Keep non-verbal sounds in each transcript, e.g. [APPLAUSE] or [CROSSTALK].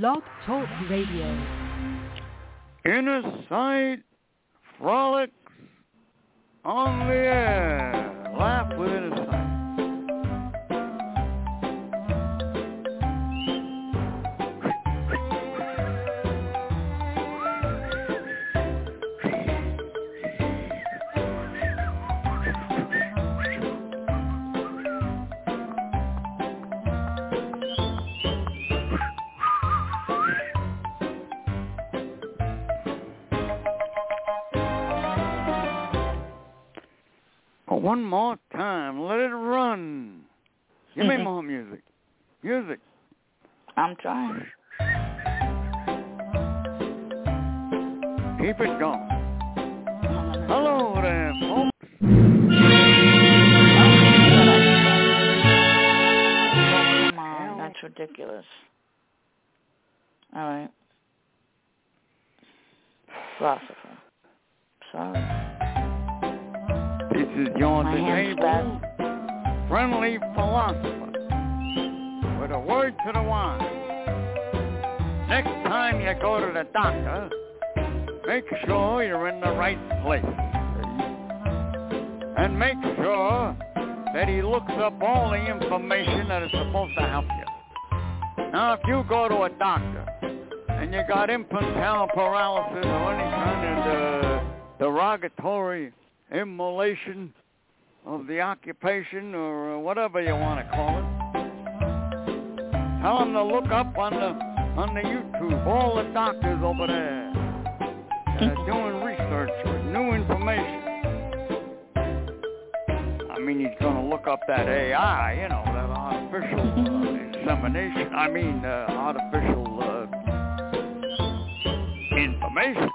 Blog Talk Radio. Inner sight frolics on the air. Laugh with inner sight. One more time. Let it run. Give me mm-hmm. more music. Music. I'm trying. Keep it going. Hello there, folks. Come on, that's ridiculous. All right. Philosopher. Sorry. This is My hand's friendly philosopher with a word to the wise. Next time you go to the doctor, make sure you're in the right place. And make sure that he looks up all the information that is supposed to help you. Now, if you go to a doctor and you got infantile paralysis or any kind of uh, derogatory immolation of the occupation or uh, whatever you want to call it. Tell them to look up on the on the YouTube all the doctors over there uh, doing research with new information. I mean, he's going to look up that AI, you know, that artificial uh, insemination. I mean, uh, artificial uh, information.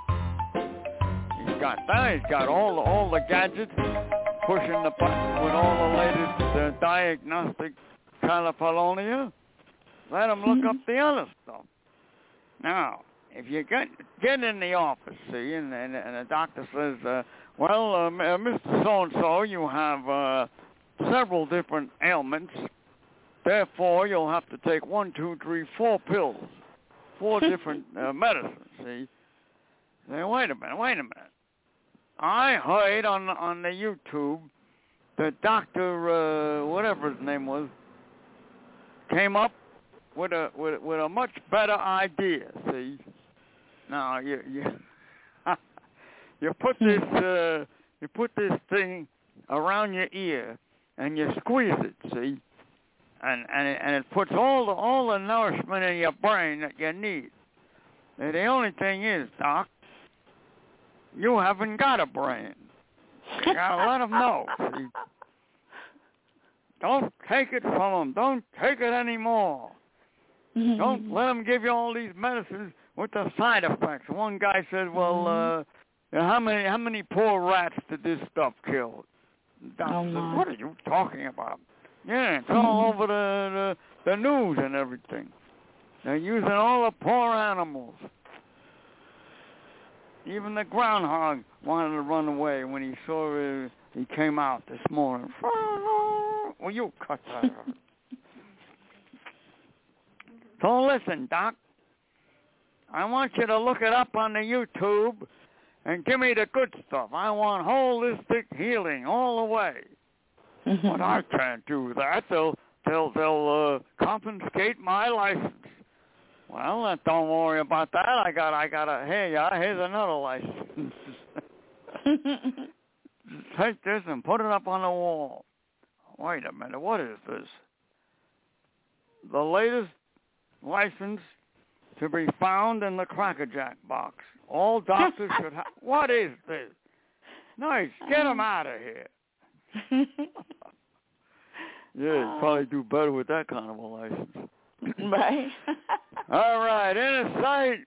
He's got that. He's got all the, all the gadgets, pushing the button with all the latest uh, diagnostic California. Let him look up the other stuff. Now, if you get get in the office, see, and and, and the doctor says, uh, "Well, uh, uh, Mr. So and So, you have uh, several different ailments. Therefore, you'll have to take one, two, three, four pills, four [LAUGHS] different uh, medicines." See, say, wait a minute, wait a minute. I heard on on the YouTube that Doctor uh, whatever his name was came up with a with, with a much better idea. See, now you you [LAUGHS] you put this uh, you put this thing around your ear and you squeeze it. See, and and it, and it puts all the all the nourishment in your brain that you need. And the only thing is, Doc, you haven't got a brain. You gotta let them know. [LAUGHS] Don't take it from them. Don't take it anymore. Mm-hmm. Don't let them give you all these medicines with the side effects. One guy said, "Well, mm-hmm. uh, how many how many poor rats did this stuff kill?" Oh, said. "What are you talking about?" Yeah, it's all mm-hmm. over the, the the news and everything. They're using all the poor animals. Even the groundhog wanted to run away when he saw uh, he came out this morning. [LAUGHS] Well, you cut that out. [LAUGHS] So listen, Doc. I want you to look it up on the YouTube and give me the good stuff. I want holistic healing all the way. [LAUGHS] But I can't do that. They'll they'll they'll uh, confiscate my license. Well, don't worry about that. I got I got a hey, yeah, here's another license. [LAUGHS] Take this and put it up on the wall. Wait a minute, what is this? The latest license to be found in the crackerjack box. All [LAUGHS] doctors should have. What is this? Nice, get him out of here. [LAUGHS] Yeah, you'd probably do better with that kind of a license. [LAUGHS] right. All right, inner sight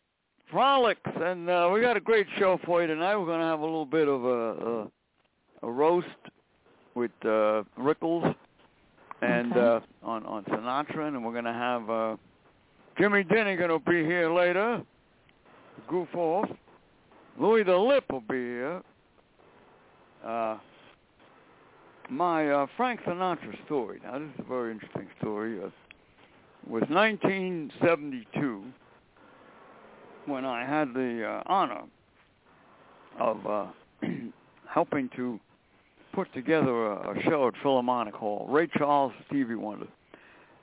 frolics, and uh, we got a great show for you tonight. We're going to have a little bit of a a, a roast with uh, Rickles and Okay. uh, on on Sinatra, and we're going to have uh, Jimmy Denny going to be here later. Goof off. Louis the Lip will be here. Uh, my uh, Frank Sinatra story. Now, this is a very interesting story. Uh, was 1972, when I had the uh, honor of uh, [CLEARS THROAT] helping to put together a, a show at Philharmonic Hall. Ray Charles, Stevie Wonder,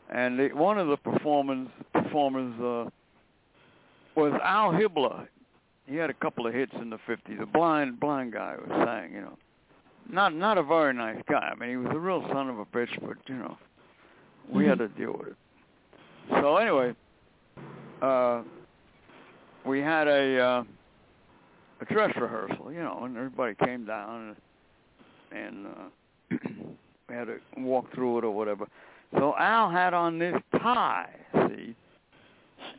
and they, one of the performers performers uh, was Al Hibbler. He had a couple of hits in the '50s. A blind blind guy who sang, you know, not not a very nice guy. I mean, he was a real son of a bitch, but you know, we Mhm. had to deal with it. So anyway, uh, we had a uh, a dress rehearsal, you know, and everybody came down and, and uh, we [CLEARS THROAT] had to walk through it or whatever. So Al had on this tie, see,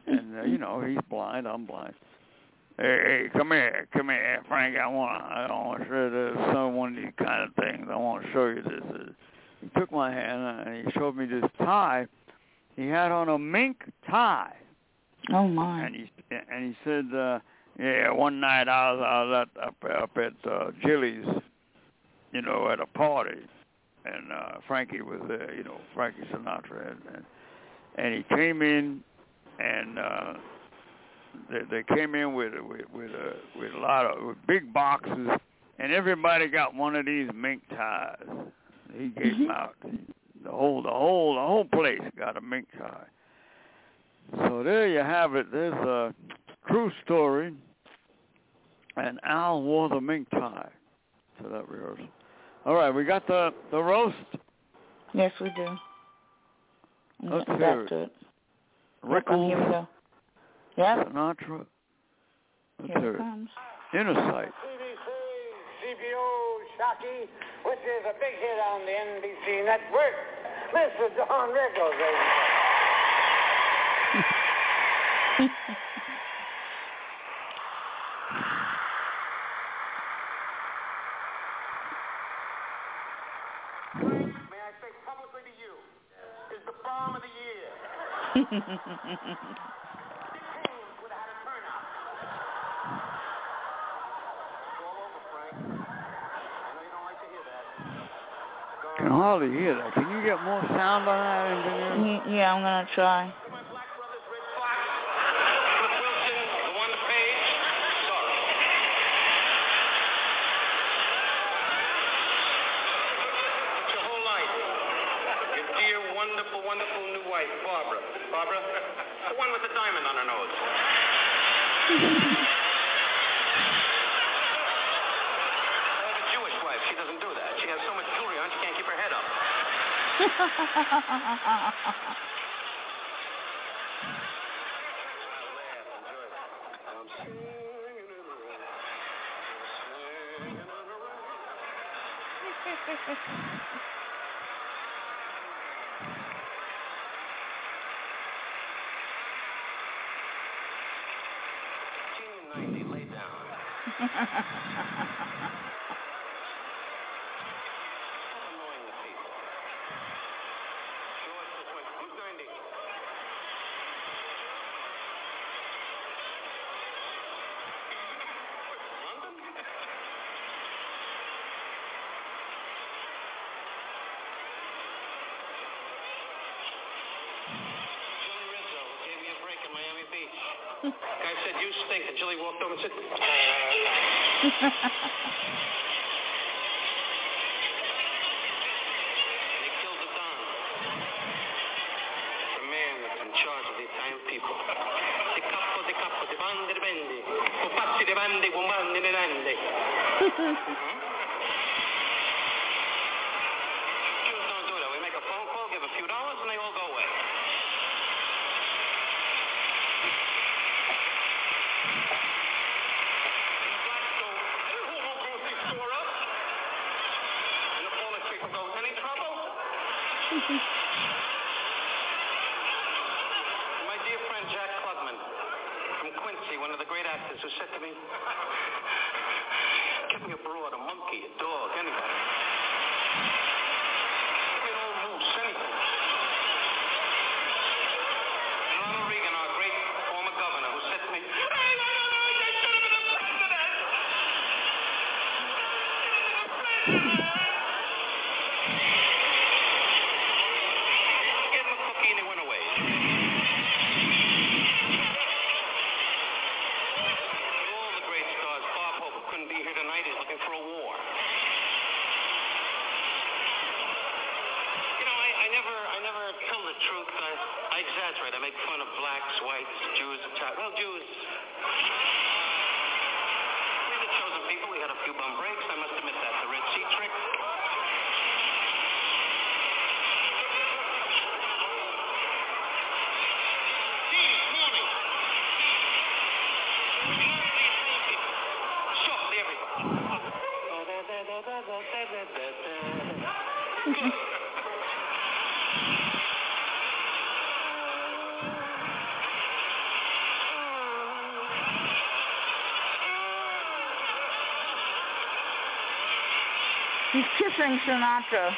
and uh, you know he's blind, I'm blind. Hey, hey, come here, come here, Frank. I want, I want to show this, some one of these kind of things. I want to show you this. He took my hand and he showed me this tie. He had on a mink tie, Oh my. and he and he said, uh, "Yeah, one night I was, I was at, up up at uh, Jilly's, you know, at a party, and uh, Frankie was there, you know, Frankie Sinatra, and and, and he came in, and uh, they, they came in with with with a with a lot of with big boxes, and everybody got one of these mink ties. He gave them out. The whole the whole the whole place got a mink tie. So there you have it. There's a true story. And Al wore the mink tie to that rehearsal. All right, we got the the roast. Yes, we do. I'm Let's getting hear back it. to it. Rickles, oh, here we go. Yep, Sinatra. Let's here hear it it. comes. Inner sight. CBC, CPO, Sharkey, which is a big hit on the NBC network. Mr. Don Rickles, ladies and. Frank, may I say publicly to you, is the bomb of the year. [LAUGHS] Dick Haymes would have had a turnout. It's all over, Frank. I know you don't like to hear that. Can hardly hear that. Can you get more sound on that, engineer? Yeah, I'm try. To my black brothers, Redd Foxx, Flip Wilson, the one page. Sorry. It's your whole life. Your dear, wonderful, wonderful new wife, Barbara. Barbara, the one with the diamond on her nose. I have a Jewish wife. She doesn't do that. She has so much jewelry on, she can't keep her head up. Ninety, lay down. Stop annoying the people. George just went, who's ninety? London? Jilly Rizzo gave me a break in Miami Beach. Guy said, you stink. And Jilly walked over and said, and he killed the Don. The man that's in charge of the Italian people. Di capo, di capo, di bandi, di bendi. Pupazzi, di bandi, pumandi, di randi. [LAUGHS] Jews don't do that. We make a phone call, give a few dollars, and they all go away. Blackstone, who will grocery store up? And the Polish people go, any trouble? My dear friend Jack Klugman from Quincy, one of the great actors, who said to me, give me a broad, a monkey, a dog, anything. Give me an old moose, anything. And Ronald Reagan, our great former governor, who said to me, hey, no, no, no, they should have been the president. I gave him a cookie and he went away. That's right. I make fun of blacks, whites, Jews, Italians. Well, Jews. We're the chosen people. We had a few bum breaks. I must admit that. The Red Sea trick. Steve, morning. Softly, everybody. Good. Kissing Sinatra.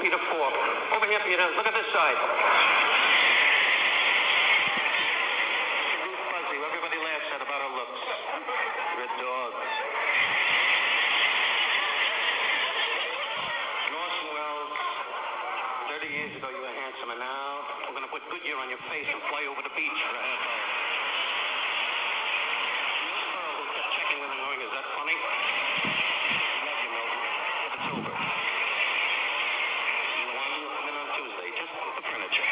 Peter Falk. Over here, Peter. Look at this side. Ruth Buzzi, who everybody laughs at about her looks. Red dog. Orson Welles. Thirty years ago, you were handsome, and now we're going to put Goodyear on your face and fly over the beach for a half hour. Miss Pearl, who kept checking with him, going, is that funny? Love you, Milton. If it's over. You want me to come in on Tuesday, just with the furniture.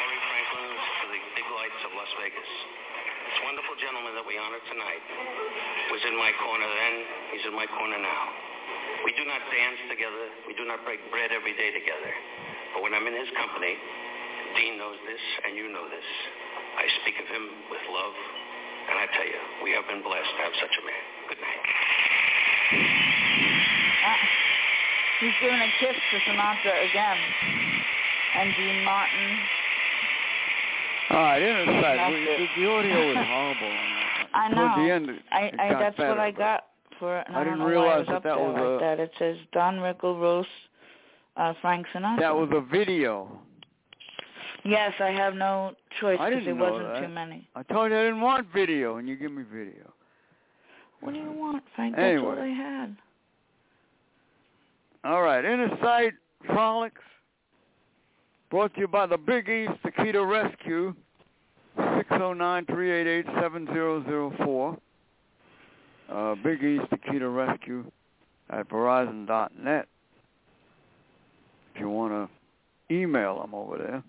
Murray Franklin's to the big lights of Las Vegas. This wonderful gentleman that we honor tonight was in my corner then, he's in my corner now. We do not dance together, we do not break bread every day together. But when I'm in his company, Dean knows this and you know this. I speak of him with love, and I tell you, we have been blessed to have such a man. Good night. Ah, he's giving a kiss to Sinatra again. And Dean Martin. All right, inner sight. That's We- the, the audio was [LAUGHS] horrible. on that. I Toward know. the end, it, I, it I got that's better, what I got for it. And I I, didn't don't know realize why it was that up that there was like a- that. It says Don Rickle roast uh, Frank Sinatra. That was a video. Yes, I have no choice because there wasn't that. too many. I told you I didn't want video, and you give me video. What do you want, Frank? Anyway. That's all I had. All right, Inner Sight Frolics, brought to you by the Big East Akita Rescue, 609-388-7004. Uh, Big East Akita Rescue at Verizon.net. You want to email them over there.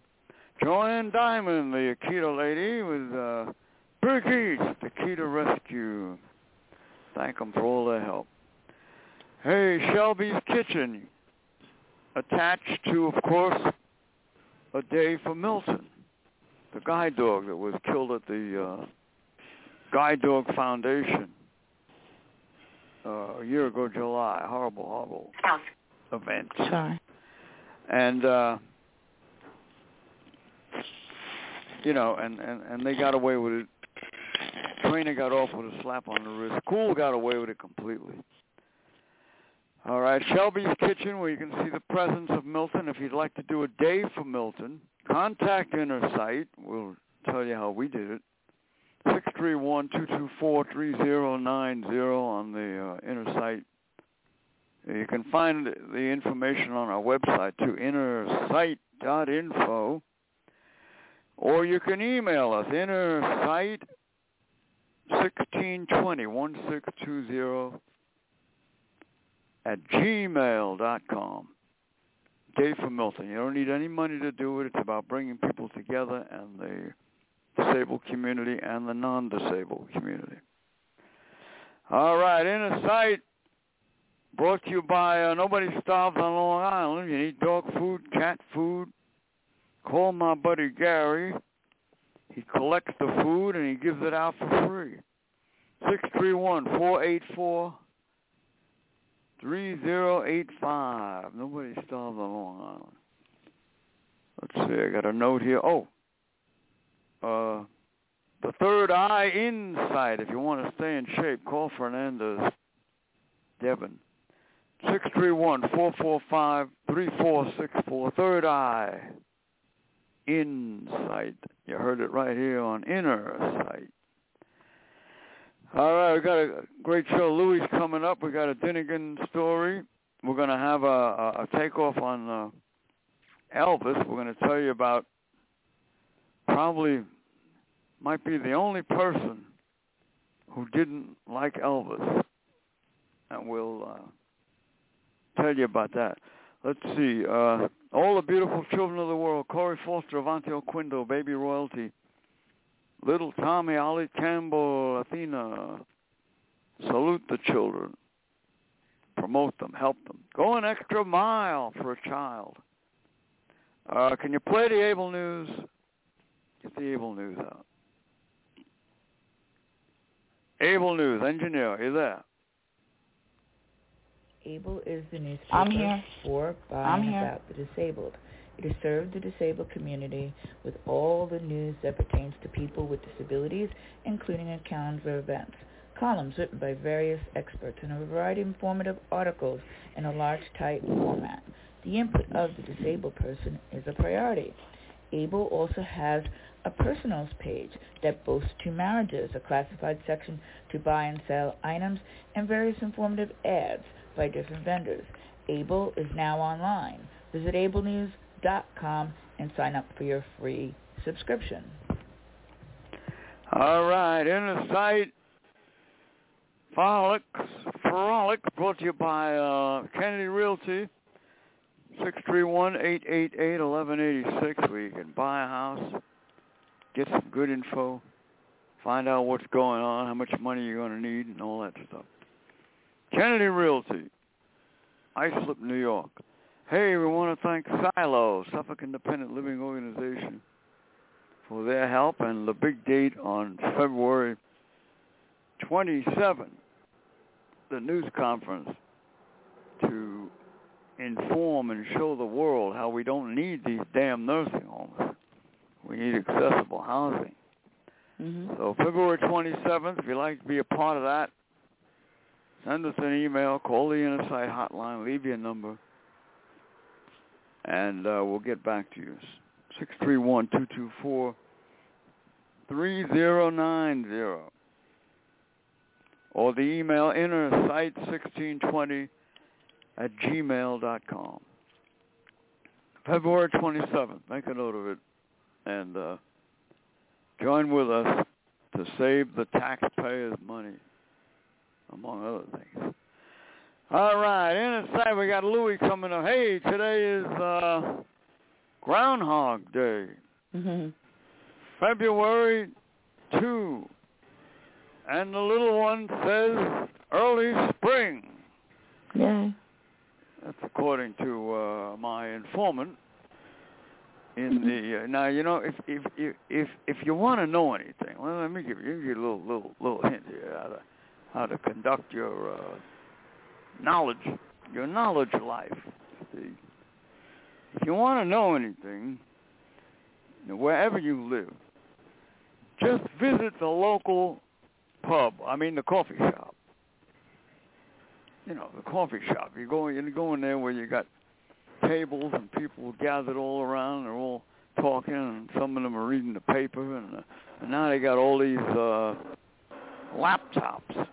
Joanne Diamond, the Akita lady, with uh, East Akita Rescue. Thank them for all their help. Hey, Shelby's Kitchen, attached to, of course, a day for Milton, the guide dog that was killed at the uh, Guide Dog Foundation uh, a year ago, July. Horrible, horrible event. Sorry. And uh, you know, and, and and they got away with it. Trainer got off with a slap on the wrist. Cool got away with it completely. All right, Shelby's Kitchen, where you can see the presence of Milton. If you'd like to do a day for Milton, contact Inner Sight. We'll tell you how we did it. Six three one two two four three zero nine zero on the uh, Inner Sight. You can find the information on our website to innersight.info, or you can email us innersight sixteen twenty one six two zero at gmail dot com. Dave from Milton. You don't need any money to do it. It's about bringing people together and the disabled community and the non-disabled community. All right, Inner Sight brought to you by uh, Nobody Starves on Long Island. You need dog food, cat food. Call my buddy Gary. He collects the food and he gives it out for free. Six three one four eight four three zero eight five. Nobody starves on Long Island. Let's see, I got a note here. Oh. Uh the third eye inside. If you want to stay in shape, call Fernandez Devon. Six three one four four five three four six four. Third eye. Insight. You heard it right here on Inner Sight. All right, we got a great show. Louis coming up. We got a Dinnigan story. we're going to have a, a, a takeoff on uh, Elvis. We're going to tell you about probably might be the only person who didn't like Elvis, and we'll uh, tell you about that. Let's see. Uh, all the beautiful children of the world: Corey Foster, Avanti Quindo, Baby Royalty, Little Tommy, Ollie Campbell, Athena. Salute the children. Promote them. Help them. Go an extra mile for a child. Uh, can you play the Able News? Get the Able News out. Able News, engineer, are you there? Able is the newspaper for, by, I'm and here. about the disabled. It has served the disabled community with all the news that pertains to people with disabilities, including a calendar of events, columns written by various experts, and a variety of informative articles in a large type format. The input of the disabled person is a priority. Able also has a personals page that boasts two marriages, a classified section to buy and sell items, and various informative ads by different vendors. Able is now online. Visit ablenews.com and sign up for your free subscription. All right, in inner sight frolics, frolic brought to you by uh, Kennedy Realty, six three one eight eight eight eleven eighty six, where you can buy a house, get some good info, find out what's going on, how much money you're going to need, and all that stuff. Kennedy Realty, Islip, New York. Hey, we want to thank Silo, Suffolk Independent Living Organization, for their help and the big date on February 27, the news conference to inform and show the world how we don't need these damn nursing homes. We need accessible housing. Mm-hmm. So February 27th, if you'd like to be a part of that, send us an email, call the Inner Sight hotline, leave your number, and uh, we'll get back to you. 631-224-3090. Or the email innersight1620 at gmail.com. February 27th, make a note of it, and uh, join with us to save the taxpayers' money, among other things. All right, inside we got Louis coming up. Hey, today is uh, Groundhog Day, Mm-hmm. February 2, and the little one says early spring. Yay. That's according to uh, my informant. In the uh, now, you know, if if if if, if you want to know anything, well, let me give you, give you a little little little hint here how to conduct your uh, knowledge your knowledge life. See, if you want to know anything, wherever you live, just visit the local pub. I mean, the coffee shop you know, the coffee shop. You go you go in there where you got tables and people gathered all around. They're all talking, and some of them are reading the paper, and, uh, and now they got all these uh, laptops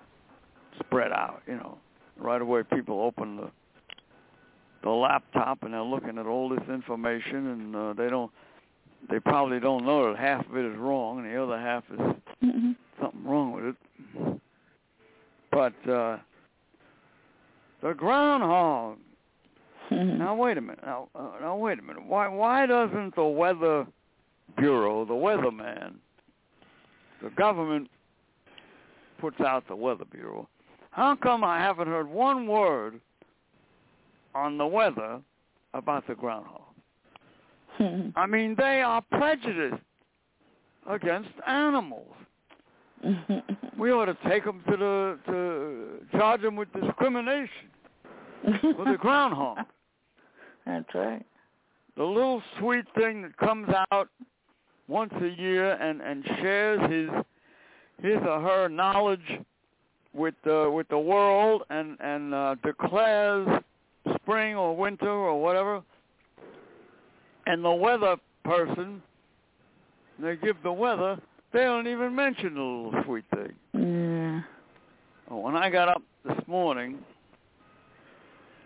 spread out. You know, right away people open the the laptop and they're looking at all this information, and uh, they don't. They probably don't know that half of it is wrong, and the other half is Mm-hmm. something wrong with it. But uh, the groundhog. Mm-hmm. Now wait a minute. Now, uh, now wait a minute. Why why doesn't the weather bureau, the weatherman, the government puts out the weather bureau? How come I haven't heard one word on the weather about the groundhog? Mm-hmm. I mean, they are prejudiced against animals. We ought to take them to the to charge them with discrimination for the groundhog. [LAUGHS] That's right. The little sweet thing that comes out once a year and and shares his his or her knowledge with the with the world and and uh, declares spring or winter or whatever. And the weather person, they give the weather. They don't even mention the little sweet thing. Yeah. When I got up this morning,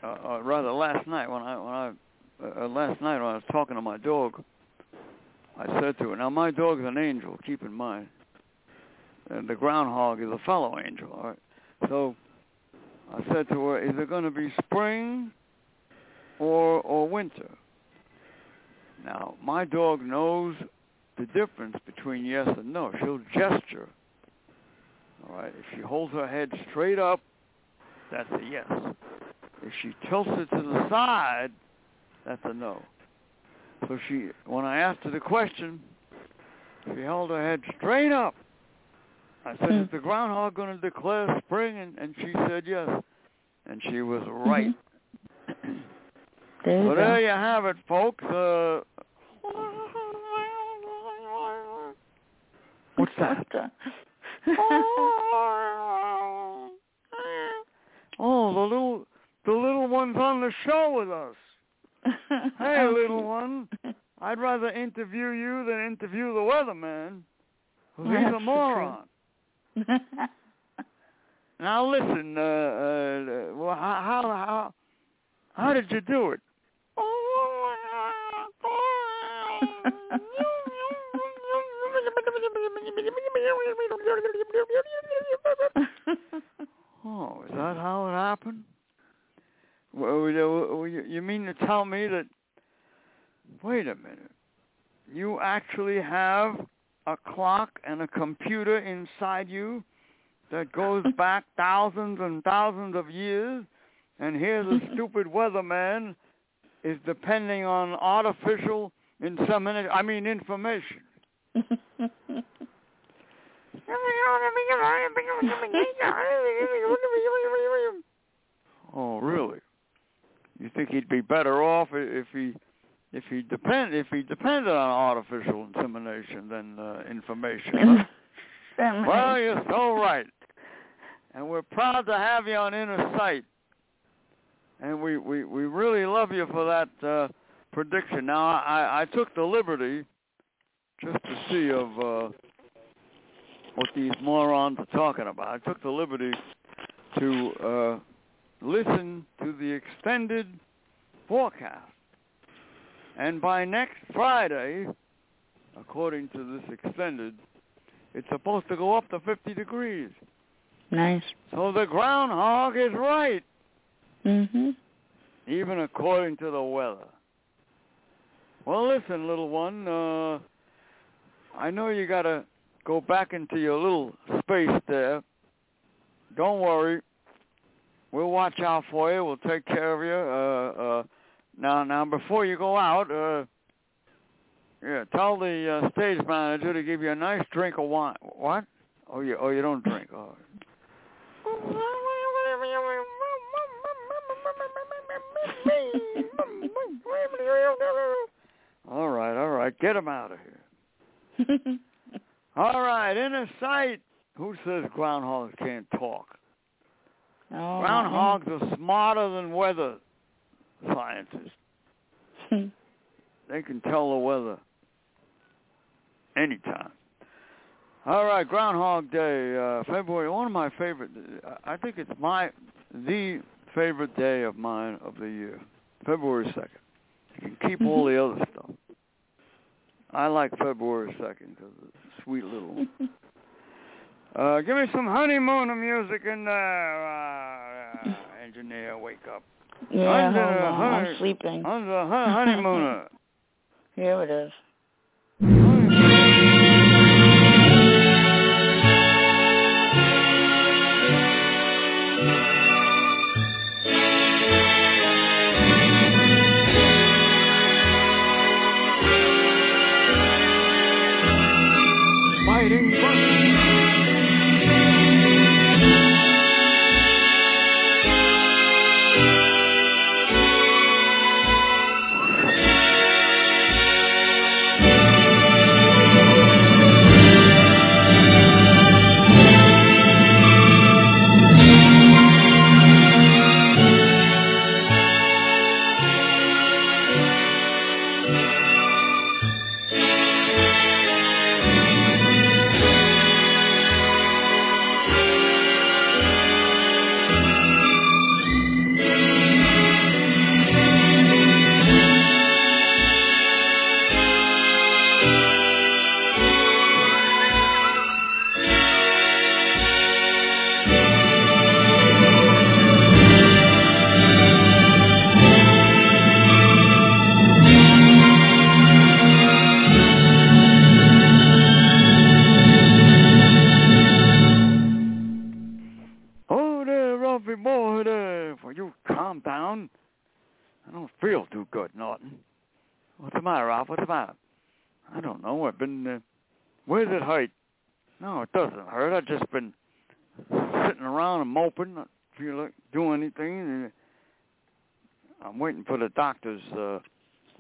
uh, uh, rather last night when I when I uh, uh, last night when I was talking to my dog, I said to her, "Now my dog's an angel. Keep in mind, Uh, the groundhog is a fellow angel. All right. So I said to her, "Is it going to be spring or or winter?" Now my dog knows the difference between yes and no. She'll gesture. All right. If she holds her head straight up, that's a yes. If she tilts it to the side, that's a no. So she, when I asked her the question, she held her head straight up. I said, "Is the groundhog going to declare spring?" And, and she said yes, and she was right. [CLEARS THROAT] There you so go. there you have it, folks. Uh, what's that? [LAUGHS] oh, the little the little one's on the show with us. Hey, [LAUGHS] little one. I'd rather interview you than interview the weatherman. 'cause he's a moron. [LAUGHS] Now listen, uh, uh, well, how, how how how did you do it? [LAUGHS] Oh, is that how it happened? Well, you you mean to tell me that? Wait a minute. You actually have a clock and a computer inside you that goes [LAUGHS] back thousands and thousands of years, and here the [LAUGHS] stupid weatherman is depending on artificial insemination. I mean information. [LAUGHS] Oh, really? You think he'd be better off if he if he depend if he depended on artificial insemination than uh, information? [LAUGHS] well, you're so right, and we're proud to have you on Inner Sight, and we we we really love you for that uh, prediction. Now, I I took the liberty just to see of uh, what these morons are talking about. I took the liberty to uh, listen to the extended forecast. And by next Friday, according to this extended, it's supposed to go up to 50 degrees. nice. So the groundhog is right, Mhm. even according to the weather. Well, listen, little one, uh, I know you got to go back into your little space there. Don't worry. We'll watch out for you. We'll take care of you. Uh, uh, now, now, before you go out, uh, yeah, tell the uh, stage manager to give you a nice drink of wine. What? Oh, you, oh, you don't drink. Oh. All right, all right. Get him out of here. [LAUGHS] All right, inner sight. Who says groundhogs can't talk? oh, Groundhogs are smarter than weather scientists. They can tell the weather anytime. All right, Groundhog Day, uh, February. One of my favorite. I think it's my the favorite day of mine of the year, February second. You can keep all the other stuff. I like February second because it's a sweet little. [LAUGHS] Uh, give me some honeymoon music in there, uh, uh, engineer. Wake up. Yeah, Under hold on. I'm her- [LAUGHS] sleeping. On the hon- honeymooner. Here it is. Don't know. I've been. Uh, where's it hurt? No, it doesn't hurt. I've just been sitting around and moping, not feel like doing anything. And I'm waiting for the doctor's uh,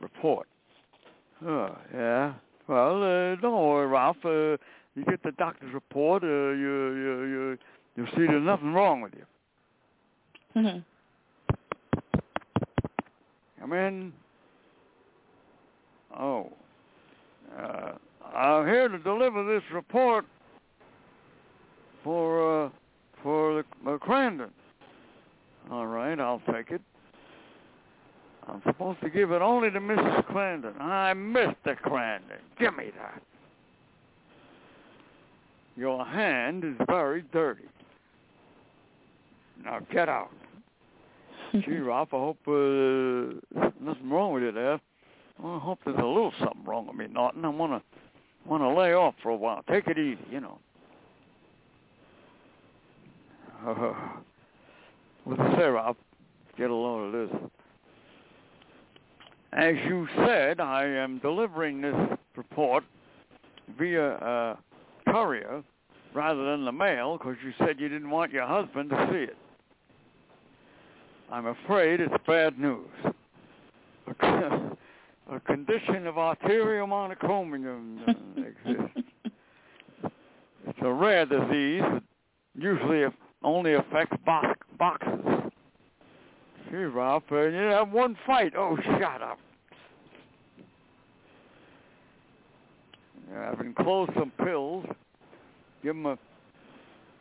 report. Oh, yeah. Well, uh, don't worry, Ralph. Uh, you get the doctor's report. Uh, you you you you'll see there's nothing wrong with you. Mm-hmm. Come in. Oh. Uh, I'm here to deliver this report for uh, for the uh, Kramden. All right, I'll take it. I'm supposed to give it only to Mrs. Kramden. I Mr. Kramden. Give me that. Your hand is very dirty. Now get out. [LAUGHS] Gee, Ralph, I hope uh, nothing wrong with you there. Well, I hope there's a little something wrong with me, Norton. I want to want to lay off for a while. Take it easy, you know. Uh, you say, Ralph? Get a load of this. As you said, I am delivering this report via uh, courier rather than the mail because you said you didn't want your husband to see it. I'm afraid it's bad news. [LAUGHS] A condition of arteriomonochromium [LAUGHS] exists. It's a rare disease that usually only affects box, boxes. Gee, Ralph, uh, you have one fight. Oh, shut up. Yeah, I've enclosed some pills. Give him a,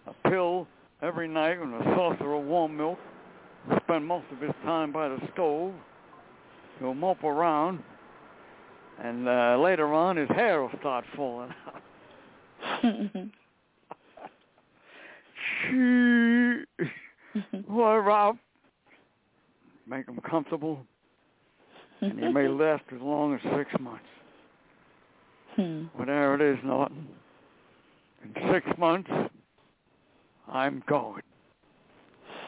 a pill every night and a saucer of warm milk. Spend most of his time by the stove. He'll mope around, and uh, later on his hair will start falling out. Well, Ralph, make him comfortable, and he may last as long as six months. Hmm. Whatever it is, Norton. In six months, I'm going.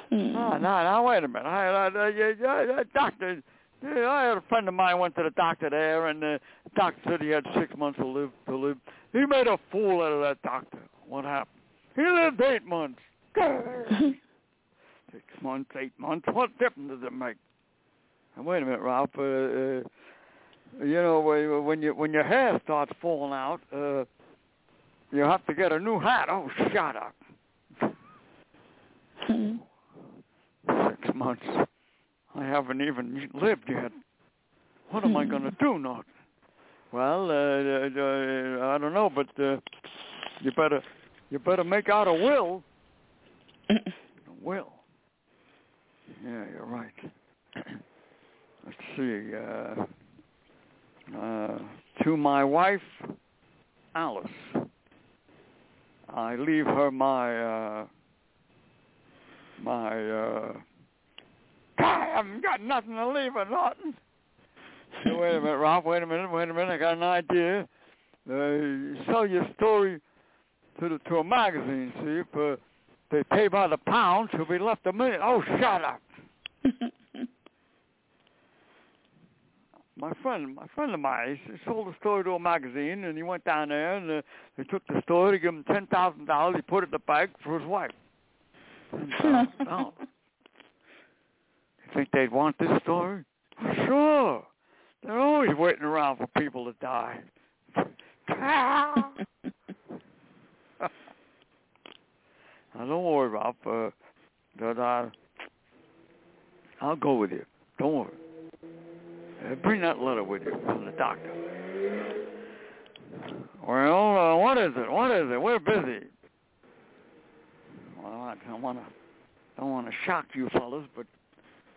Hmm. No, no, now wait a minute. I, I, I, I, I, doctor, yeah, I had a friend of mine went to the doctor there, and the doctor said he had six months to live. To live, he made a fool out of that doctor. What happened? He lived eight months. [LAUGHS] six months, eight months. What difference does it make? And wait a minute, Ralph. Uh, uh, you know, when you when your hair starts falling out, uh, you have to get a new hat. Oh, shut up. [LAUGHS] Six months. I haven't even lived yet. What am I [LAUGHS] going to do, Norton? Well, uh, uh, uh, I don't know, but uh, you better you better make out a will. [CLEARS THROAT] A will. Yeah, you're right. [CLEARS THROAT] Let's see. Uh, uh, to my wife, Alice. I leave her my uh, my. Uh, I haven't got nothing to leave her, nothing. Hey, wait a minute, Ralph. Wait a minute. Wait a minute. I got an idea. Uh, sell your story to the to a magazine. See if uh, they pay by the pound, she'll be left a minute. Oh, shut up. [LAUGHS] my friend, my friend of mine, he sold a story to a magazine, and he went down there, and uh, they took the story, gave him ten thousand dollars. He put it in the bag for his wife. $10,000. You [LAUGHS] think they'd want this story? Sure. They're always waiting around for people to die. [LAUGHS] now, don't worry, Ralph. Uh, that I, I'll go with you. Don't worry. Uh, bring that letter with you from the doctor. Well, uh, what is it? What is it? We're busy. Well, I don't want to, don't want to shock you fellas, but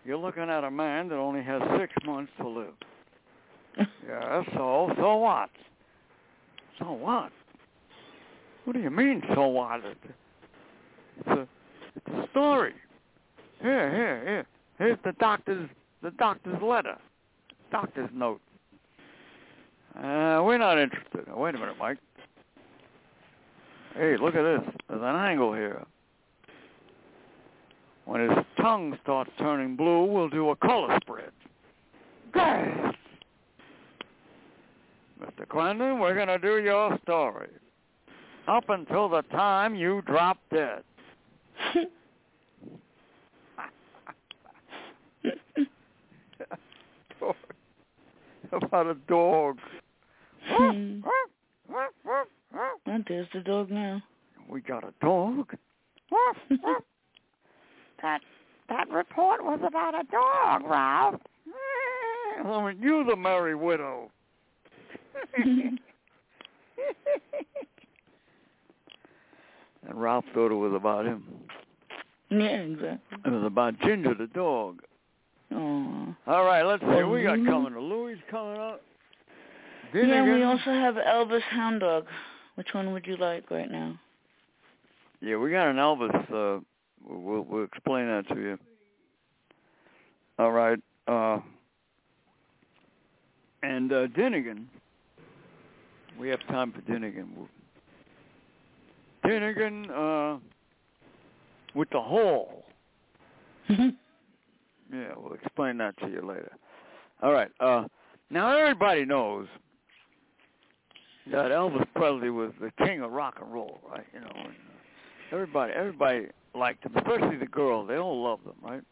you're looking at a man that only has six months to live. [LAUGHS] yeah. So, so what? So what? What do you mean, so what? It's a, it's a story. Here, here, here. Here's the doctor's, the doctor's letter. Doctor's note. Uh, we're not interested. Wait a minute, Mike. Hey, look at this. There's an angle here. When his tongue starts turning blue, we'll do a color spread. Gas. Quentin, we're going to do your story. Up until the time you drop dead. About a dog. Hmm. there's the dog now. We got a dog. [LAUGHS] that that report was about a dog, Ralph. [LAUGHS] Well, you the merry widow. [LAUGHS] and Ralph thought it was about him. Yeah, exactly. It was about Ginger the dog. Oh. All right, let's see. We got coming. Louis coming up. Yeah, we also have Elvis Hound Dog. Which one would you like right now? Yeah, we got an Elvis. Uh, we'll we'll explain that to you. All right. Uh, and uh. We have time for Dinnigan. Dinnigan uh, with the hole. Yeah, we'll explain that to you later. All right. Uh, now everybody knows that Elvis Presley was the king of rock and roll, right? You know, and uh, everybody, everybody liked him, especially the girls. They all loved him, right?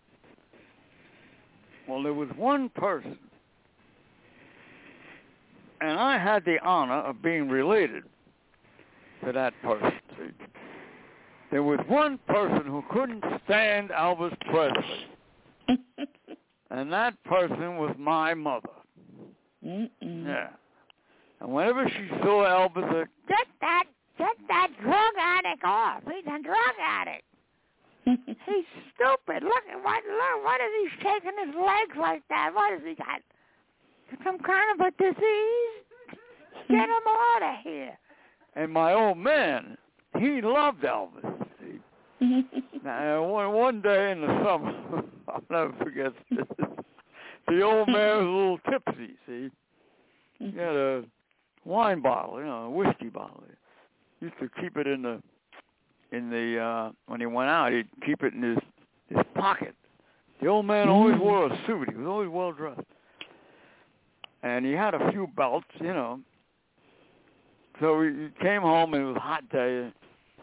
Well, there was one person, and I had the honor of being related to that person. See? There was one person who couldn't stand Elvis Presley. [LAUGHS] And that person was my mother. Mm-mm. Yeah. And whenever she saw Elvis, uh, get that, get that drug addict off. He's a drug addict. [LAUGHS] He's stupid. Look at what, look, what is he shaking his legs like that? What has he got? Some kind of a disease? Get him out of here. And my old man, he loved Elvis. [LAUGHS] Now, one one day in the summer, [LAUGHS] I'll never forget this. The old man was a little tipsy. See, he had a wine bottle, you know, a whiskey bottle. He used to keep it in the in the uh, when he went out, he'd keep it in his his pocket. The old man mm-hmm. always wore a suit. He was always well dressed, and he had a few belts, you know. So he came home and it was a hot day.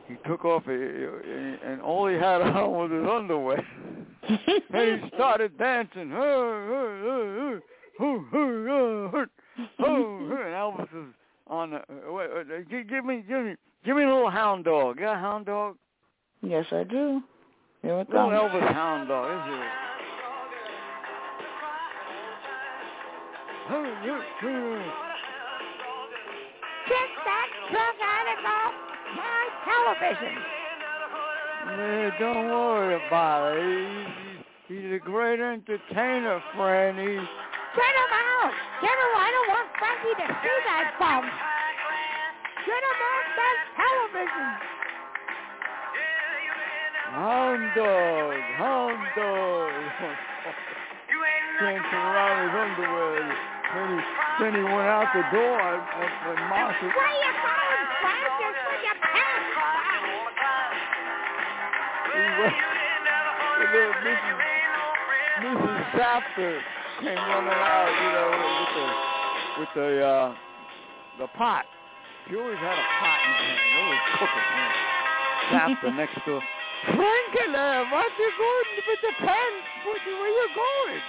He took off, and all he had [LAUGHS] on was his underwear. [LAUGHS] and he started dancing. And Elvis was on the. uh, gi- give me, give me, give me a little hound dog. You got a hound dog? yes, I do. Here it Little. Elvis hound dog. Is. Get that drug addict off my television. Yeah, don't worry about it. He's, he's a great entertainer, Franny. Get him out! Get him! I don't want Frankie to see that bum. Get him off that television. Hound dog, hound dog. Dancing around his underwear. Then he, then he went out the door and, and, and Martha. Where you going, Francis, with your pants He went, and then Mrs. Mrs. Shafter came running out, you know, with the with the uh the pot. She always had a pot in her hand, always cooking. You know. Shafter next door. Franklin, what you going with the pants? Where you going?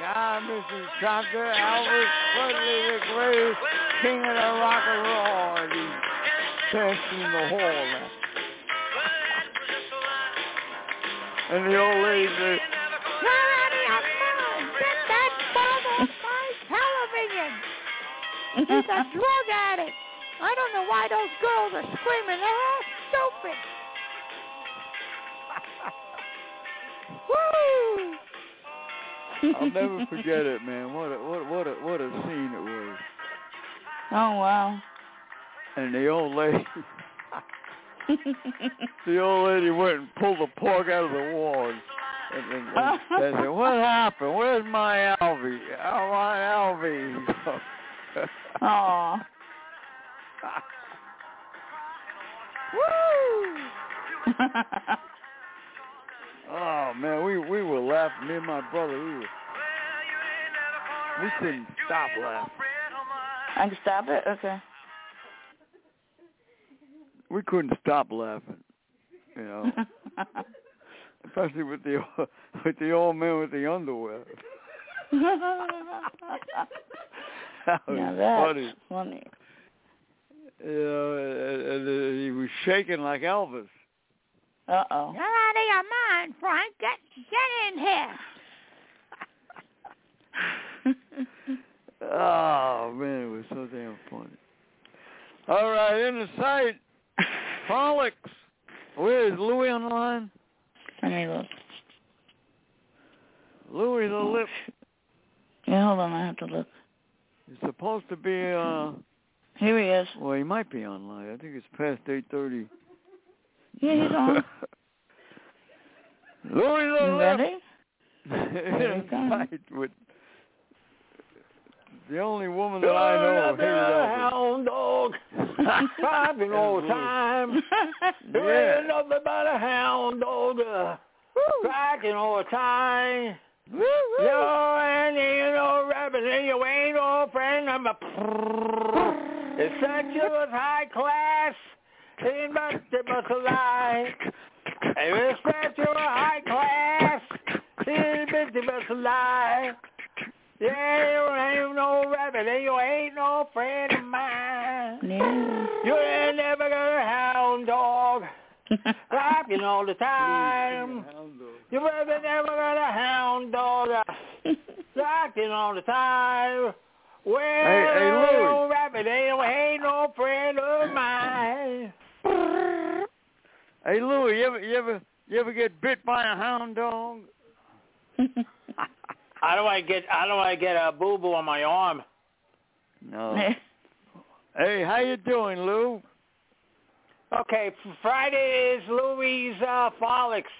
Yeah, Mrs. Shafter, Elvis Presley, the greatest king of the rock and roll. And he's dancing in the hall. And the old lady said, Mm-hmm. He's a drug addict. I don't know why those girls are screaming. They're all stupid. [LAUGHS] Woo! I'll never forget it, man. What a what what a what a scene it was. Oh wow. And the old lady, [LAUGHS] the old lady went and pulled the pork out of the wall. And, and, and, and they [LAUGHS] said, "What happened? Where's my Alvy? Oh, my Alvy." Aw. Woo! [LAUGHS] Oh man, we we were laughing. Me and my brother, we were we couldn't stop laughing. I can stop it. Okay. We couldn't stop laughing, you know, [LAUGHS] especially with the with the old man with the underwear. [LAUGHS] that was now that's funny. funny. You know, and, and, uh, he was shaking like Elvis. Uh oh. You're out of your mind, Frank. Get get in here. [LAUGHS] Oh man, it was so damn funny. All right, in the site, Frolics. Where is Louis on the line? Let me look. Louis the Lip Yeah, hold on. I have to look. Is supposed to be. uh Here he is. Well, he might be online. I think it's past eight thirty. Yeah, he's on. [LAUGHS] Louis Lip. ready? in a fight with the only woman that I know Elvis. hound dog, driving all the [LAUGHS] time. [LAUGHS] Yeah. ain't nothing but a hound dog, uh, all the time. Woo, woo. You ain't no rabbit, and you ain't no friend. I'm a. It's such a high class, it must, it must lie. I respect you a high class, it must, it must lie. Yeah, you ain't no rabbit, and you ain't no friend of mine. Yeah. You ain't never got a hound dog, barking all the time. [LAUGHS] You brother never got a hound dog, [LAUGHS] barking all the time. Well, Hey, hey, Louis. no rabbit ain't, ain't no friend of mine. Hey Louis, you ever you ever you ever get bit by a hound dog? [LAUGHS] How do I get? How do I get a boo boo on my arm? No. Hey, how you doing, Lou? Okay, Friday is Louis uh, Frolics.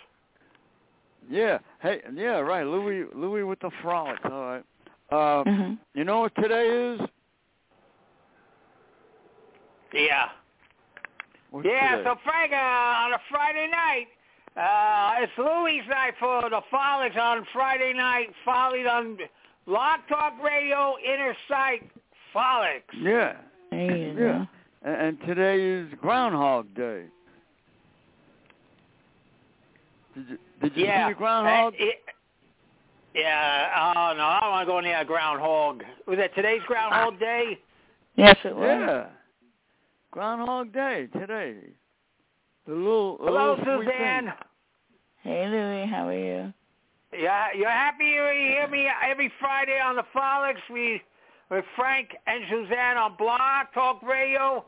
Yeah. Hey, yeah, right. Louis Louis with the frolic. All right. Uh, hmm you know what today is? Yeah. What's Yeah, today? so Frank, uh, on a Friday night, uh, it's Louis' night for the Frolics on Friday night, followed on Blog Talk Radio, Inner Sight, Frolics. Yeah. There you Yeah. go. And, and today is Groundhog Day. Did you did you yeah. see the groundhog? Uh, it- yeah, oh no, I don't want to go near a groundhog. Was that today's Groundhog Day? Yes, it was. yeah. Groundhog Day today. The little the Hello, little Suzanne. thing. Hey, Louie, how are you? Yeah, you're happy you hear me every Friday on the Frolics we, with Frank and Suzanne on Blog Talk Radio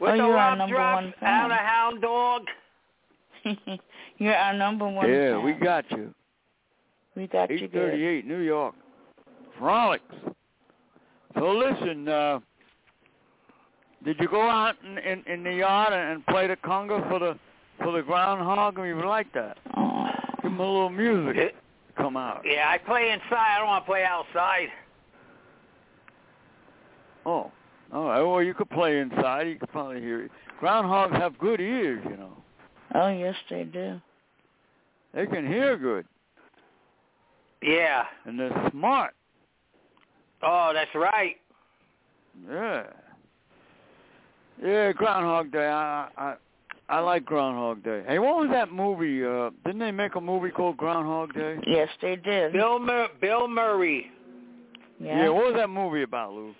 with Oh, the you're our number Drops one and a Hound Dog. [LAUGHS] You're our number one Yeah, fan. we got you. we got you Eight good. thirty-eight, New York. Frolics. So listen, uh, did you go out in, in, in the yard and, and play the conga for the for the groundhog? We you like that. Oh. Give him a little music. Yeah, Come out. yeah, I play inside. I don't want to play outside. Oh, all right. Well, you could play inside. You could probably hear it. Groundhogs have good ears, you know. Oh, yes, they do. They can hear good, Yeah. and they're smart. Oh, that's right. Yeah. Yeah, Groundhog Day. I I I like Groundhog Day. Hey, what was that movie? Uh, didn't they make a movie called Groundhog Day? Yes, they did. Bill Mur- Bill Murray. yeah. what was that movie about, Lou?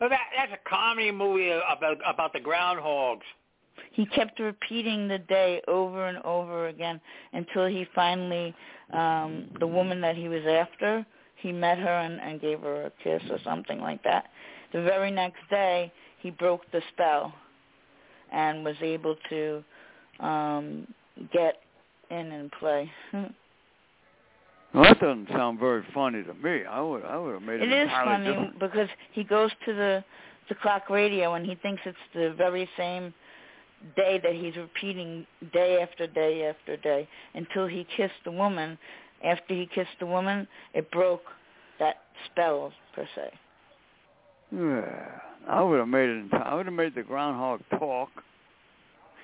Well, that that's a comedy movie about about the groundhogs. he kept repeating the day over and over again until he finally um the woman that he was after he met her and, and gave her a kiss or something like that the very next day he broke the spell and was able to um get in and play [LAUGHS] Well, that doesn't sound very funny to me. I would I would have made it, it is funny different. because he goes to the the clock radio and he thinks it's the very same day that he's repeating day after day after day until he kissed the woman. After he kissed the woman, it broke that spell per se. Yeah, I would have made it. I would have made the groundhog talk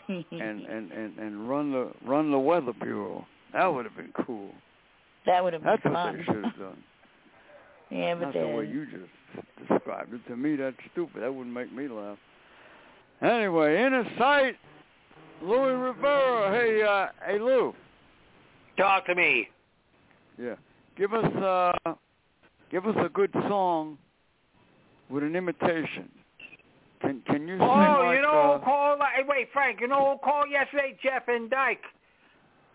and [LAUGHS] and and and run the run the weather bureau. That would have been cool. That would have been That's what they should have done. [LAUGHS] yeah, but Not they the way you just described it. To me, that's stupid. That wouldn't make me laugh. Anyway, inner sight, Louis Rivera. Hey, uh, hey, Lou. Talk to me. Yeah. Give us, uh, give us a good song with an imitation. Can Can you sing Oh, like? you know uh, who called? Hey, wait, Frank. You know who called yesterday? Jeff and Dyke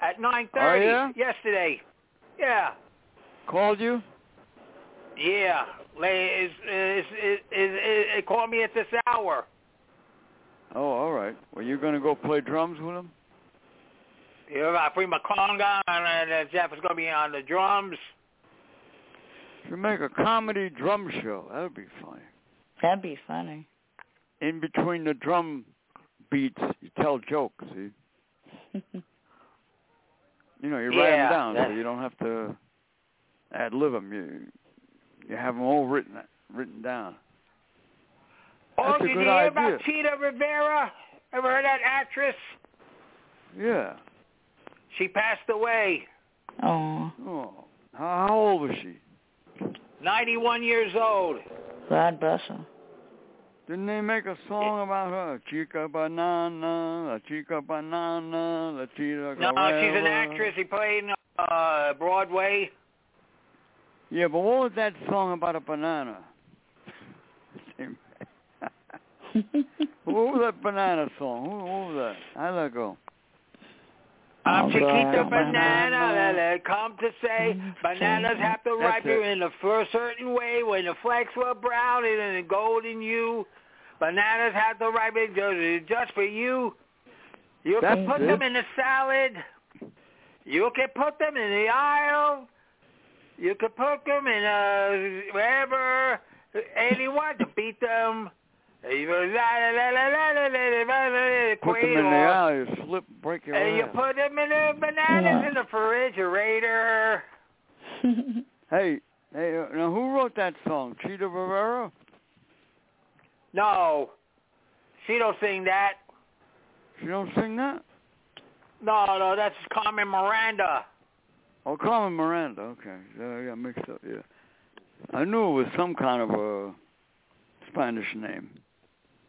at nine thirty Oh, yeah? yesterday. Yeah, called you? yeah. They is is is, is, is, is called me at this hour. Oh, all right. Well, you're gonna go play drums with him? Yeah, I bring my conga, and uh, Jeff is going to be on the drums. You make a comedy drum show. That would be funny. That'd be funny. In between the drum beats, you tell jokes. See, [LAUGHS] you know, you write Yeah, them down so you don't have to ad lib them. You you have them all written written down. Oh, That's a did good you hear idea. about Chita Rivera? Ever heard that actress? Yeah. She passed away. oh, Oh, how, how old was she? 91 years old. God bless her. Didn't they make a song about her? Chica banana, la chica banana, la chica. No, she's an actress. She played in uh, Broadway. Yeah, but what was that song about a banana? [LAUGHS] what was that banana song? Who, what was that? How'd that go? I'm Oh, Chiquita God. Banana, that uh, come to say mm, mm, bananas have to ripen in a certain way. When the flakes were brown and the golden hue, bananas have to ripen just, for you. You can put it. them in the salad. You can put them in the aisle. You can put them in uh, wherever anyone to beat them. Put them in the alley, slip, break your And you put them in the bananas Yeah. in the refrigerator. Hey, hey, uh, now who wrote that song? Chita Rivera? No, she don't sing that. She don't sing that? No, no, that's Carmen Miranda. Oh, Carmen Miranda. Okay, yeah, I got mixed up. Yeah, I knew it was some kind of a Spanish name.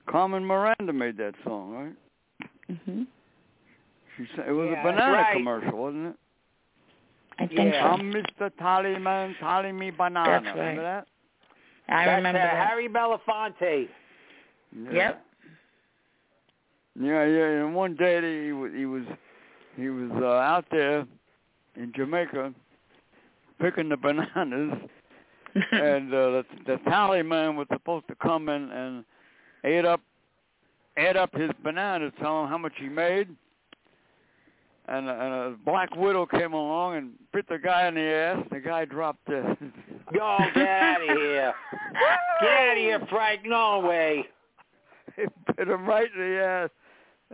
Carmen Miranda made that song, right? hmm She said it was Yeah, a banana right. commercial, wasn't it? I think Yeah. I'm Mr. Tallyman, tally me banana. That's Remember that? I that's remember uh, that. Harry Belafonte. Yeah. Yep. Yeah, yeah. And one day he was he was he was uh, out there in Jamaica picking the bananas, [LAUGHS] and uh, the, the tally man was supposed to come in and add up add up his bananas, tell him how much he made. And, a- and a black widow came along and bit the guy in the ass. The guy dropped dead. [LAUGHS] Yo, get out of here. Get out of here, Frank. No way. He bit him right in the ass.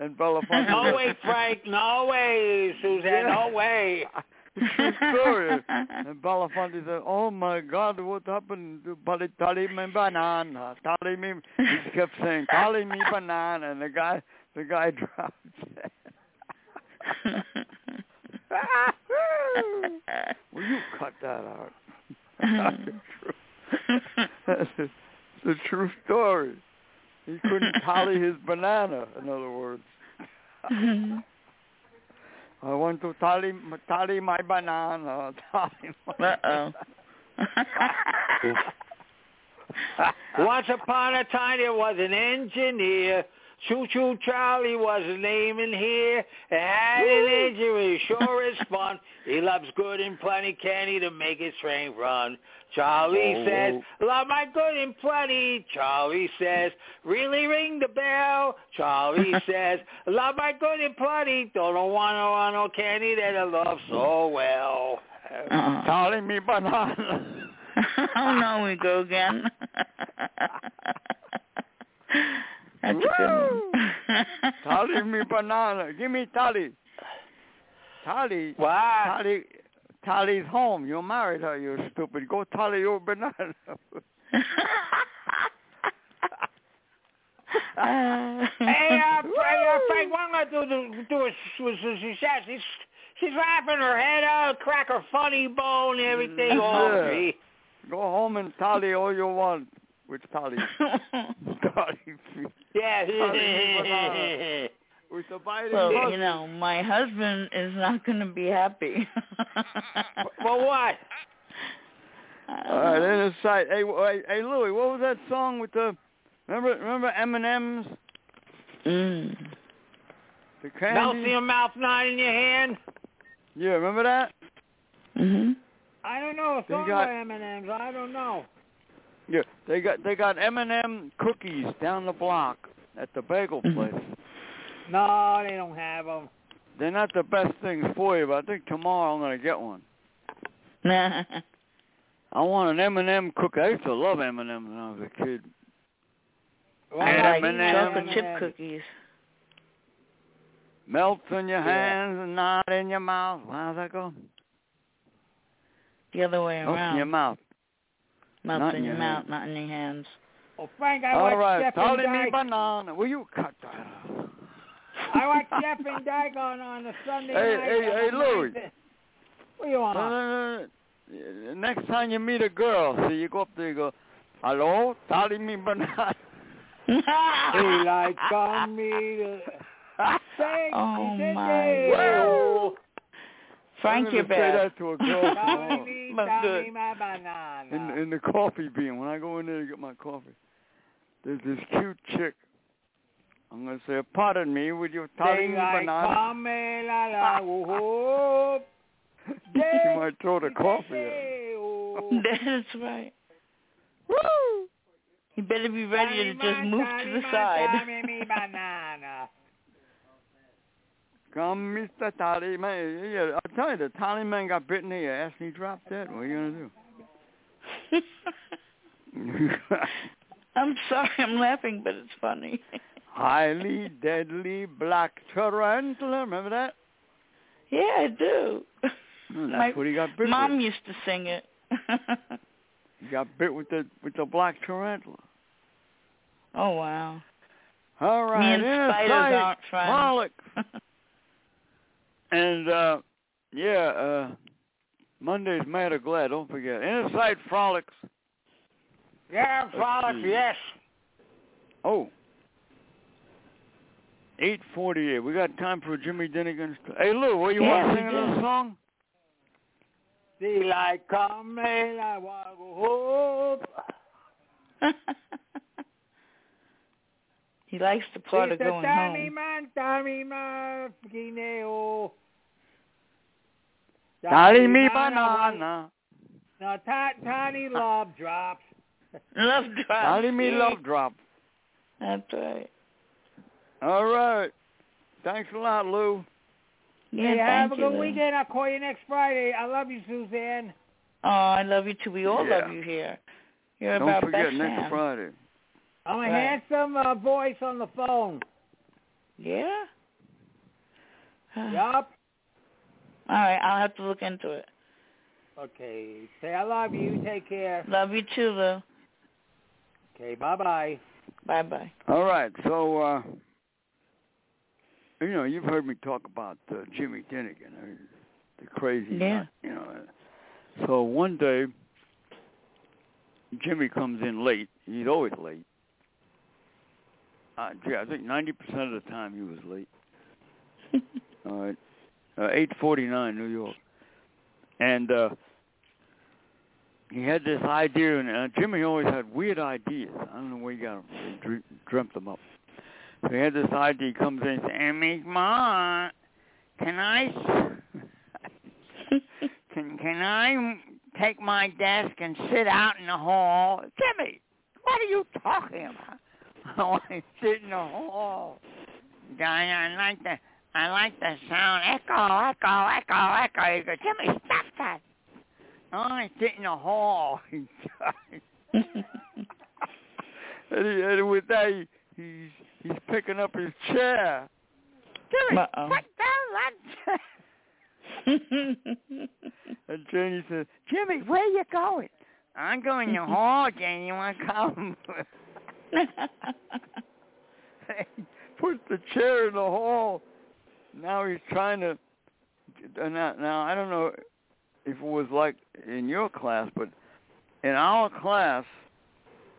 And Belafonte. No way, Frank. No way, Suzanne. No way. [LAUGHS] True story. [LAUGHS] And Belafonte said, "Oh my God, what happened to Bali Tali me banana? Tali me." He kept saying, "Tali me banana," and the guy, the guy [LAUGHS] dropped. dead. [LAUGHS] Will you cut that out? That's the truth. The true story. He couldn't tally his banana. In other words, I want to tally tally my banana. [LAUGHS] Tally my Uh-oh. [LAUGHS] [LAUGHS] Once upon a time there was an engineer. Choo Choo Charlie was his name in here. Had an it sure is fun. He loves good and plenty candy to make his train run. Charlie Oh. says, love my good and plenty. Charlie says, really ring the bell. Charlie [LAUGHS] says, love my good and plenty. Don't want no, want no candy that I love so well. Uh-uh. Tally me banana. [LAUGHS] [LAUGHS] oh no, we go again. That's a good one. Tally me banana. Give me Tally. Tally. Wow. Tally. Tally's home. You married her, you stupid. Go tally your [LAUGHS] banana. [LAUGHS] Hey, uh, Frank, uh, Frank, what I'm gonna do to do was, she says she's she's laughing her head out, crack her funny bone, everything. Oh, Yeah. me. Go home and tally all you want. Which Toddy? [LAUGHS] Toddy. [LAUGHS] Yeah. [LAUGHS] With the biting well, buzz. you know, my husband is not going to be happy. For what? All right, know. in the sight. Hey, hey, hey, Louis, what was that song with the? Remember, remember M&M's, Mm. the Melt candy. in your mouth, not in your hand. Yeah, remember that? Mhm. I don't know. A song got- by M&M's. I don't know. Yeah, they got they got M&M cookies down the block at the bagel Mhm. place. No, they don't have them. They're not the best things for you, but I think tomorrow I'm gonna get one. [LAUGHS] I want an M&M cookie. I used to love M&M when I was a kid. I And like M&M. chocolate chip cookies. Melts in your Yeah. hands and not in your mouth. How's that go? The other way Melts in your mouth. Melts not in in your your mouth, hand. not in your hands. Well, Frank, I All watched right, Jeff tell and me Dyke. banana. Will you cut that out? I watched Jeff and Dyke on on a Sunday Hey, night. hey, on hey, the Louis. What do you want? No, no, no, no. Next time you meet a girl, see, you go up there, you go, hello, tell me banana. [LAUGHS] Daylight come me to [LAUGHS] say Oh, it's a my day. Woo! Frank, I'm you're gonna say bad. that to a girl Tell tomorrow. me, But tell good. me my banana. in, in the coffee bean. When I go in there to get my coffee, there's this cute chick. I'm gonna say, pardon me, would you tell me Daylight banana? come la [LAUGHS] la [LAUGHS] she might throw the coffee at me. Day. [LAUGHS] That's right. Woo! You better be ready to just move to the side. tell me me banana. Come, Mr. Tally Man. Yeah, I tell you, the Tally Man got bit in the ass and he dropped dead. What are you gonna do? [LAUGHS] I'm sorry, I'm laughing, but it's funny. [LAUGHS] Highly deadly black tarantula. Remember that? yeah, I do. Mm, That's My what he got bit Mom with. used to sing it. [LAUGHS] He got bit with the with the black tarantula. oh wow. All right, Me and spiders aren't friends. Frolic. And uh yeah, uh Monday's Mad or Glad, don't forget. Inside Frolics. Yeah, Frolics, yes. Oh. Eight forty eight. We got time for Jimmy Dinnigan's Hey Lou, what you Yeah, want we to sing another do. song? Daylight come me la whoop. he likes the part of going Tani home. Man, tani man. Tally me banana. No, ta- tiny [LAUGHS] love drops. Love drops. Tally me yeah. love drop. That's right. All right. Thanks a lot, Lou. Yeah, hey, thank have a you. good weekend. I'll call you next Friday. I love you, Suzanne. Oh, I love you too. We all Yeah. love you here. You're Don't about forget best next man. Friday. I'm a Right. handsome uh, voice on the phone. Yeah. Yup. All right, I'll have to look into it. Okay. Say I love you. Take care. Love you too, Lou. Okay. Bye bye. Bye bye. All right, so uh you know, you've heard me talk about uh, Jimmy Dinnigan, uh, the crazy Yeah. nut, you know. So one day Jimmy comes in late. He's always late. Uh, gee, I think ninety percent of the time he was late. [LAUGHS] All right, uh, eight forty nine, New York, and uh he had this idea, and uh, Jimmy always had weird ideas. I don't know where he got them. He dre- dreamt them up. So he had this idea. He comes in and says, "Hey, Miss Ma, can I, [LAUGHS] can can I take my desk and sit out in the hall?" Jimmy, what are you talking about? [LAUGHS] I want to sit in the hall. I, I like the I like the sound. Echo, echo, echo, echo. He goes, Jimmy, stop that. Oh, I want to sit in the hall. [LAUGHS] and, he, and with that, he, he's he's picking up his chair. Jimmy, Uh-oh. put down that chair. And Janie says, Jimmy, where you going? I'm going to the [LAUGHS] hall, Janie. You want to come? [LAUGHS] Puts the chair in the hall. Now he's trying to. Now, now I don't know if it was like in your class, but in our class,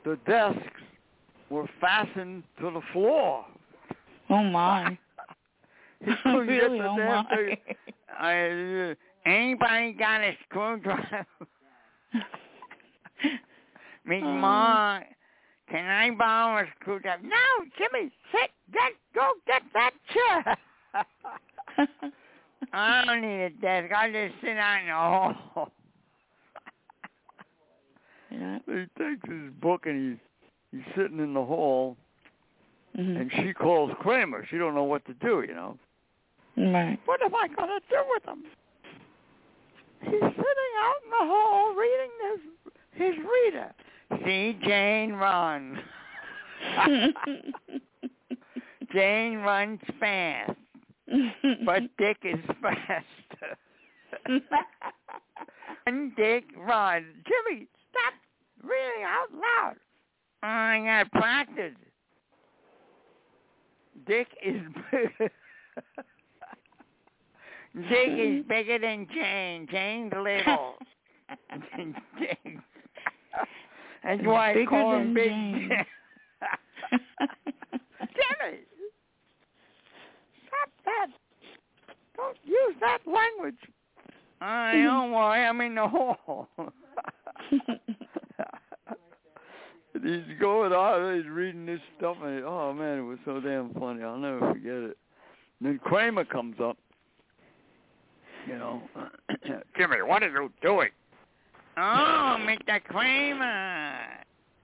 the desks were fastened to the floor. Oh my. [LAUGHS] [LAUGHS] he couldn't really? get the oh damn my. thing. I, uh, anybody got a screwdriver? [LAUGHS] Me Oh. mom, can I borrow a screwdriver? No, Jimmy, sit, get, go get that chair. I don't need a desk. I'll just sit out in the hall. yeah. he takes his book and he's he's sitting in the hall, Mhm. and she calls Kramer. She don't know what to do, you know. Right. What am I going to do with him? He's sitting out in the hall reading his his reader. See Jane run. [LAUGHS] [LAUGHS] Jane runs fast, [LAUGHS] but [LAUGHS] Dick is faster. [LAUGHS] and Dick runs. Jimmy, stop reading out loud. I got practice. Dick is Dick is bigger than Jane. Jane's little. Jane. That's why I call him Big Jane. Jimmy! Stop that! Don't use that language. I don't worry, I'm in the hall. [LAUGHS] he's going on, he's reading this stuff, and oh man, it was so damn funny. I'll never forget it. And then Kramer comes up, you know, [CLEARS THROAT] Jimmy, what are you doing? Oh, Mr. Kramer,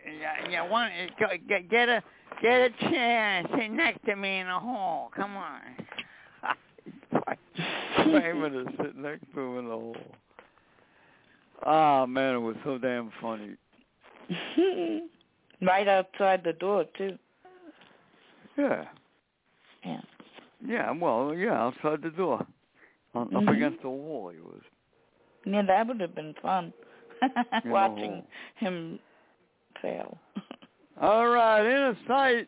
you, you want go, get get a get a chair, sit next to me in the hall. Come on. Kramer to sit next to him in the hall. Ah man, it was so damn funny. [LAUGHS] right outside the door too. Yeah. Yeah. Yeah, well, yeah, outside the door. Up Mhm. against the wall he was. Yeah, that would have been fun. [LAUGHS] Watching him fail. All right, in a sight.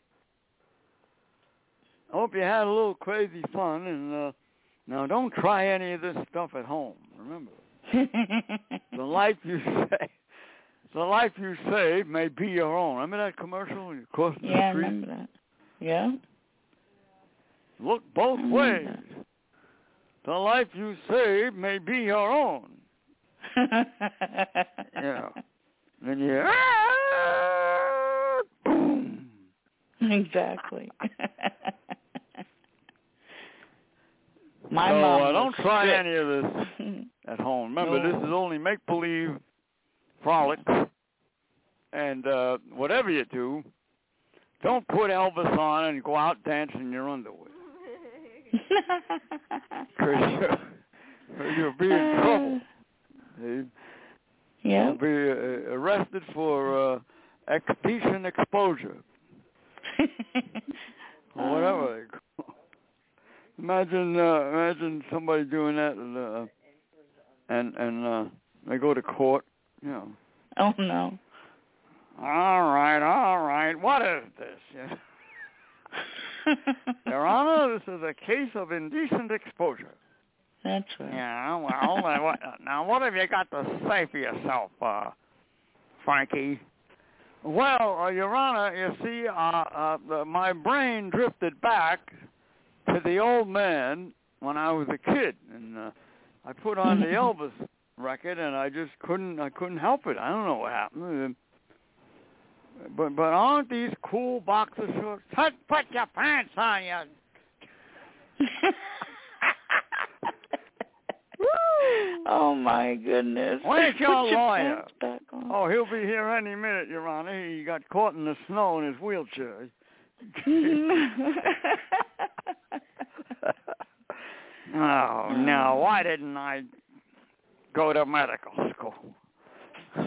I hope you had a little crazy fun, and uh, now don't try any of this stuff at home. Remember, [LAUGHS] the life you save, the life you save may be your own. Remember that commercial? when You cross the yeah, street. remember that. Yeah. Look both ways. that. The life you save may be your own. [LAUGHS] Yeah. And you ah, boom. exactly. [LAUGHS] My so, mom. uh, don't try strict. any of this [LAUGHS] at home. Remember, No. this is only make believe frolics. And uh whatever you do, don't put Elvis on and go out dancing in your underwear. [LAUGHS] Because you'll, you'll be in trouble. Yeah. You'll be uh, arrested for uh, expiation exposure [LAUGHS] or whatever they call. Imagine, uh, imagine somebody doing that, and uh, and and uh, they go to court. You know. Oh no. All right, all right. What is this? Yeah. [LAUGHS] Your Honor, this is a case of indecent exposure. That's right. Yeah, well, uh, what, now what have you got to say for yourself, uh, Frankie? Well, uh, Your Honor, you see, uh, uh, the, my brain drifted back to the old man when I was a kid, and uh, I put on the [LAUGHS] Elvis record, and I just couldn't, I couldn't help it. I don't know what happened. But but aren't these cool boxer shorts? Put put your pants on, you. [LAUGHS] oh my goodness. Where's your Put lawyer? pants back on. Oh, he'll be here any minute, Your Honor. He got caught in the snow in his wheelchair. Mm-hmm. [LAUGHS] oh, no. Why didn't I go to medical school? [LAUGHS]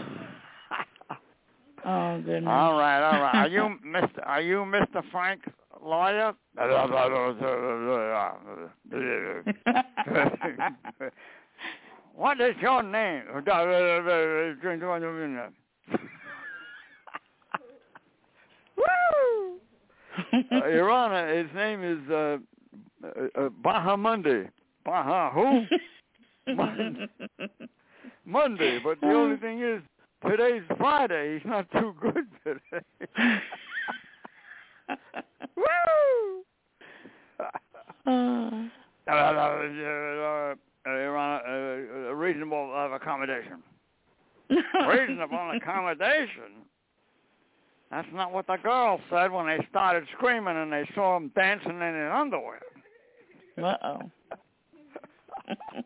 oh goodness. all right, all right. Are you Mr. Are you Mr. Frank's lawyer? [LAUGHS] what is your name? Woo! Uh, [LAUGHS] Your Honor, his name is uh, uh, uh, Baha Monday. Baha who? Monday. Monday. But the only thing is, today's Friday. He's not too good today. [LAUGHS] Woo! Uh, [LAUGHS] Uh, uh, uh, uh, reasonable uh, accommodation. Reasonable accommodation? That's not what the girl said when they started screaming and they saw him dancing in his underwear. Uh-oh. [LAUGHS]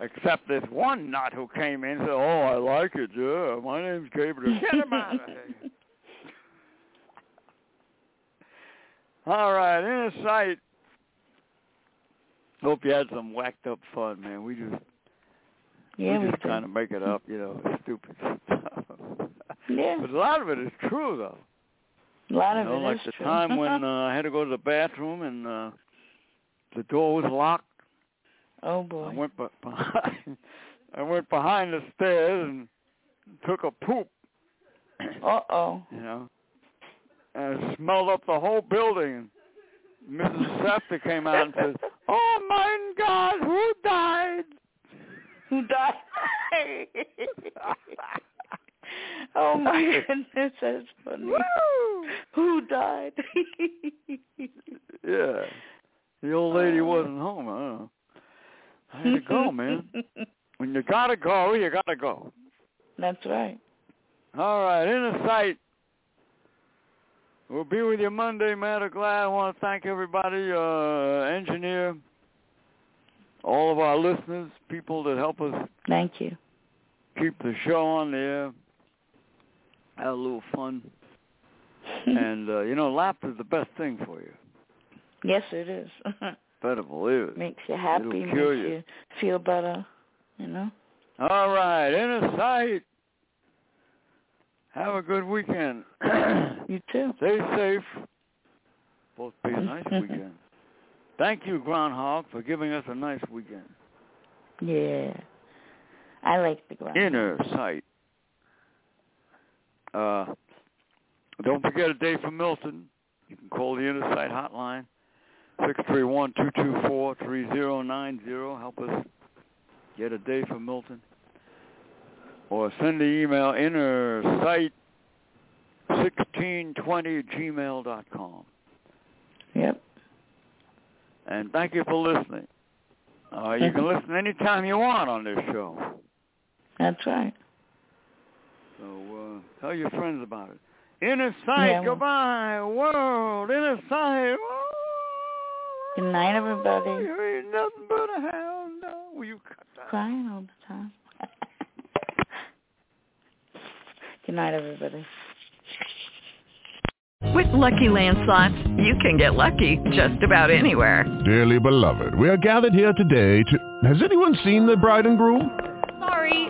Except this one nut who came in and said, oh, I like it, yeah. My name's Gabriel. Get him out of here. [LAUGHS] All right, inner sight. Hope you had some whacked up fun, man. We just yeah, we we just kind of make it up, you know, stupid [LAUGHS] stuff. Yeah. But a lot of it is true, though. A lot you of know, it like is the true. time when [LAUGHS] uh, I had to go to the bathroom and uh the door was locked. oh boy. I went be- [LAUGHS] behind. I went behind the stairs and took a poop. [CLEARS THROAT] Uh-oh. You know, and it smelled up the whole building. Mrs. Sefter came out and said, [LAUGHS] "Oh my God, who died?" Who died? [LAUGHS] oh my [LAUGHS] goodness, that's funny. Woo! Who died? [LAUGHS] Yeah, the old lady wasn't home. I don't know. I had to go, man. When you gotta go, you gotta go. That's right. All right, inner sight. We'll be with you Monday, Mad or Glad. I want to thank everybody, uh, engineer, all of our listeners, people that help us Thank you. keep the show on the air. Have a little fun. [LAUGHS] and, uh, you know, laughter is the best thing for you. yes, it is. [LAUGHS] Better believe it. makes you happy, It'll makes you. you. feel better, you know? All right, inner sight. Have a good weekend. [CLEARS THROAT] You too. Stay safe. Both be a [LAUGHS] nice weekend. Thank you, Groundhog, for giving us a nice weekend. Yeah. I like the ground. Inner sight. Uh, don't forget a day for Milton. You can call the Inner Sight hotline, six three one two two four three zero nine zero. Help us get a day for Milton. Or send the email innersight sixteen twenty gmail dot com. Yep. And thank you for listening. Uh, you can listen anytime you want on this show. That's right. So uh, tell your friends about it. Inner sight, Yeah, goodbye, world. Inner sight. Oh, Good night, everybody. You ain't nothing but a hound dog. Will you cut that? Crying all the time. [LAUGHS] Good night, everybody. With Lucky Land slots, you can get lucky just about anywhere. Dearly beloved, we are gathered here today to... Has anyone seen the bride and groom? Sorry,